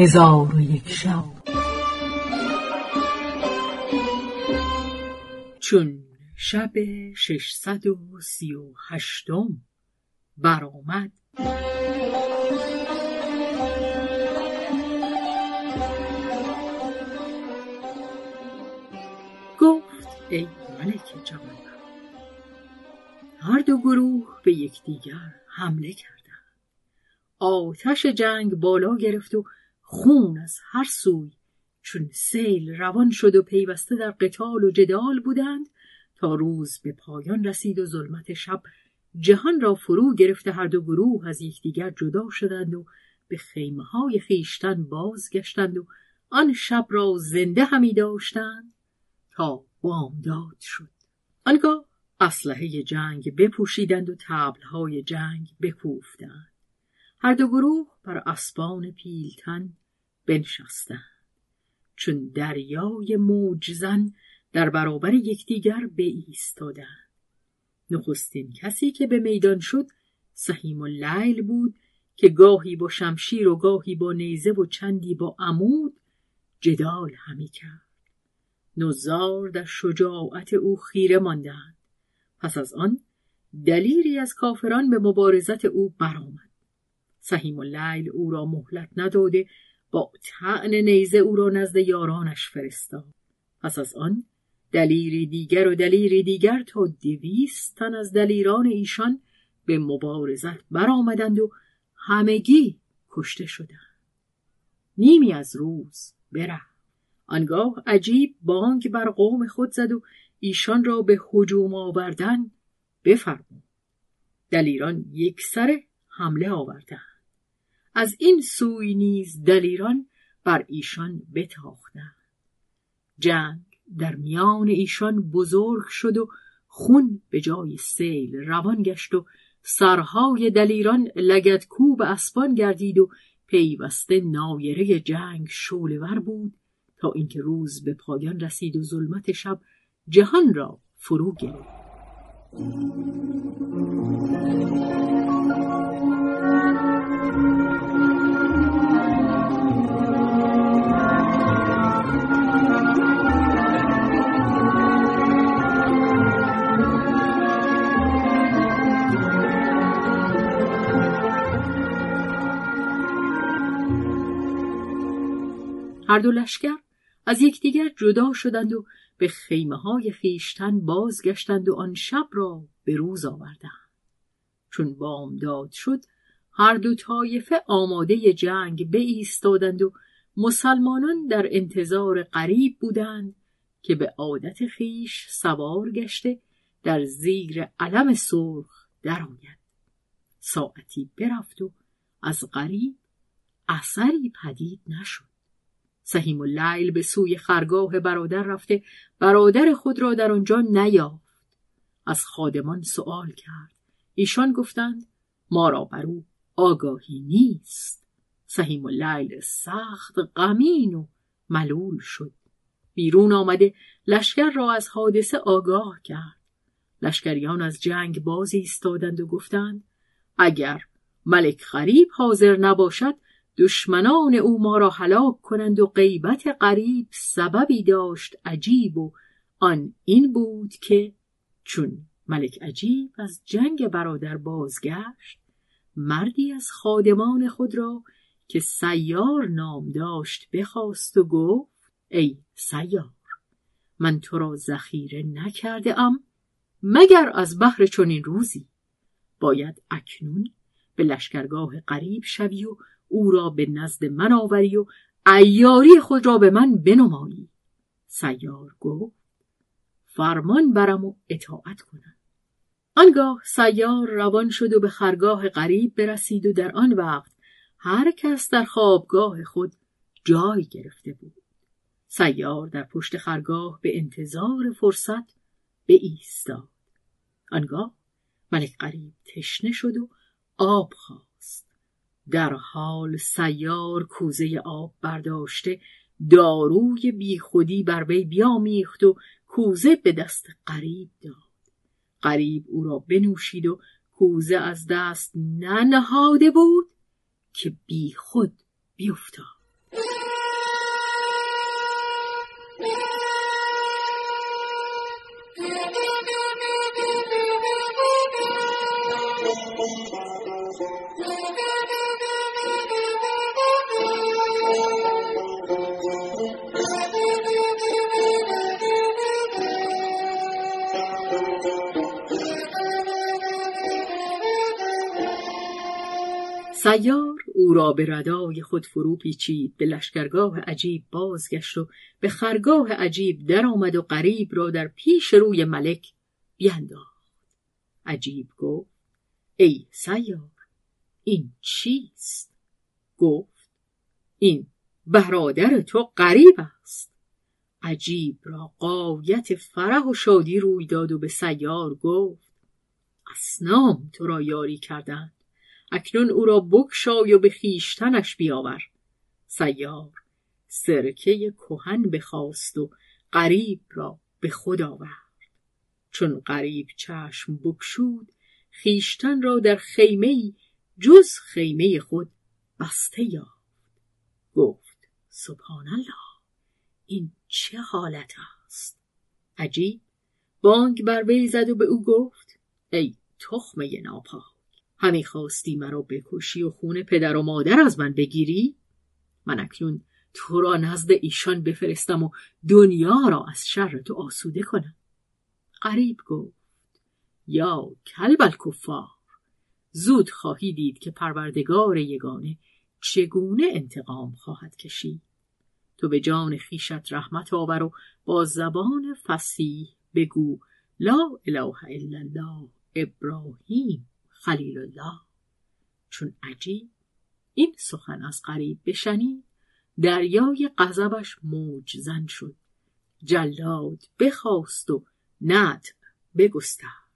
هزار و یک شب. چون شب ششصد و سی و هشتم برآمد گفت ای ملک جوان هر دو گروه به یکدیگر حمله کردند. آتش جنگ بالا گرفت و خون از هر سوی. چون سیل روان شد و پیوسته در قتال و جدال بودند تا روز به پایان رسید و ظلمت شب جهان را فرو گرفته هر دو گروه از یکدیگر جدا شدند و به خیمه های خیشتن بازگشتند و آن شب را زنده همی داشتند تا بامداد شد. آنگاه اسلحه جنگ بپوشیدند و تبلهای جنگ بکوفتند. هر دو گروه بر اسبان پیلتن بنشستند چون دریای موجزن در برابر یکدیگر ایستادند نخستین کسی که به میدان شد سهیم اللیل بود که گاهی با شمشیر و گاهی با نیزه و چندی با عمود جدال همی کرد. نزار در شجاعت او خیره ماندند. پس از آن دلیری از کافران به مبارزت او برآمد. سهیم اللیل او را مهلت نداده با تعن نیزه او را نزد یارانش فرستاد. پس از آن دلیری دیگر و دلیری دیگر تا دویست تن از دلیران ایشان به مبارزت برآمدند و همگی کشته شدند. نیمی از روز بره آنگاه عجیب بانگ بر قوم خود زد و ایشان را به هجوم آوردن بفرمود. دلیران یک سر حمله آوردند. از این سوی نیز دلیران بر ایشان بتاختند. جنگ در میان ایشان بزرگ شد و خون به جای سیل روان گشت و سرهای دلیران لگت کوب اسبان گردید و پیوسته نایره جنگ شولور بود تا اینکه روز به پایان رسید و ظلمت شب جهان را فرو گرفت. هر دو لشکر از یکدیگر جدا شدند و به خیمه های خیشتن بازگشتند و آن شب را به روز آوردند. چون بامداد شد هر دو طایفه آماده جنگ ایستادند و مسلمانان در انتظار قریب بودند که به عادت خیش سوار گشته در زیر علم سرخ درآید ساعتی برفت و از قریب اثری پدید نشد. سهیم اللیل به سوی خرگاه برادر رفته برادر خود را در آنجا نیافت. از خادمان سوال کرد. ایشان گفتند ما را بر او آگاهی نیست. سهیم اللیل سخت غمین و ملول شد. بیرون آمده لشکر را از حادثه آگاه کرد. لشکریان از جنگ باز ایستادند و گفتند اگر ملک غریب حاضر نباشد دشمنان او ما را هلاک کنند و غیبت قریب سببی داشت عجیب و آن این بود که چون ملک عجیب از جنگ برادر بازگشت مردی از خادمان خود را که سیار نام داشت بخواست و گفت ای سیار من تو را ذخیره نکرده ام مگر از بحر چنین روزی؟ باید اکنون به لشکرگاه قریب شوی و او را به نزد من آوری و ایاری خود را به من بنمایی. سیار گفت فرمان برم و اطاعت کنم. آنگاه سیار روان شد و به خرگاه غریب برسید و در آن وقت هر کس در خوابگاه خود جای گرفته بود. سیار در پشت خرگاه به انتظار فرصت به ایستاد. آنگاه ملک غریب تشنه شد و آب خواست. در حال سیار کوزه آب برداشته داروی بیخودی بر وی بیامیخت و کوزه به دست قریب داد. قریب او را بنوشید و کوزه از دست ننهاده بود که بیخود بیفتاد. سیار او را به ردای خود فرو پیچید به لشکرگاه عجیب بازگشت و به خرگاه عجیب درآمد و غریب را در پیش روی ملک بینداخت. عجیب گفت ای سیار این چیست؟ گفت این برادر تو غریب است. عجیب را قایت فرح و شادی روی داد و به سیار گفت اسنام تو را یاری کردند. اکنون او را بکشای و به خیشتنش بیاور. سیار سرکه کهن بخواست و غریب را به خود آورد. چون غریب چشم بکشود خیشتن را در خیمه جز خیمه خود بسته یافت. گفت سبحان الله این چه حالت است؟ عجیب بانگ بر وی زد و به او گفت ای تخمه ناپاک. همی خواستی مرا بکشی و خون پدر و مادر از من بگیری؟ من اکنون تو را نزد ایشان بفرستم و دنیا را از شر تو آسوده کنم. قریب گفت یا کلب الکفار زود خواهی دید که پروردگار یگانه چگونه انتقام خواهد کشید. تو به جان خیشت رحمت آور و با زبان فسیح بگو لا اله الا الله ابراهیم. خلیل الله چون عجیب این سخن از قریب بشنید دریای غضبش موج زن شد. جلاد بخواست و نت بگسترد.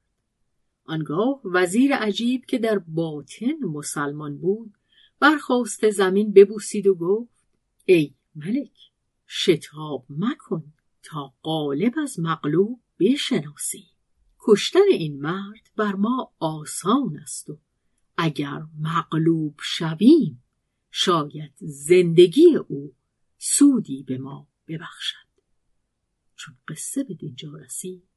آنگاه وزیر عجیب که در باطن مسلمان بود برخواست زمین ببوسید و گفت ای ملک شتاب مکن تا غالب از مغلوب بشناسی. کشتن این مرد بر ما آسان است و اگر مغلوب شویم شاید زندگی او سودی به ما ببخشد. چون قصه به دینجا رسید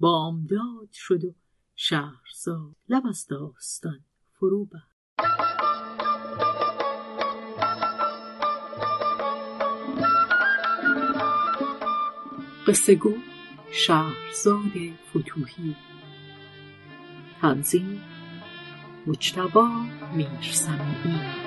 بامداد شد و شهرزاد لب از داستان فرو بست. قصه گو شهرزاد فتوهی تنظیم مجتبا میرسمی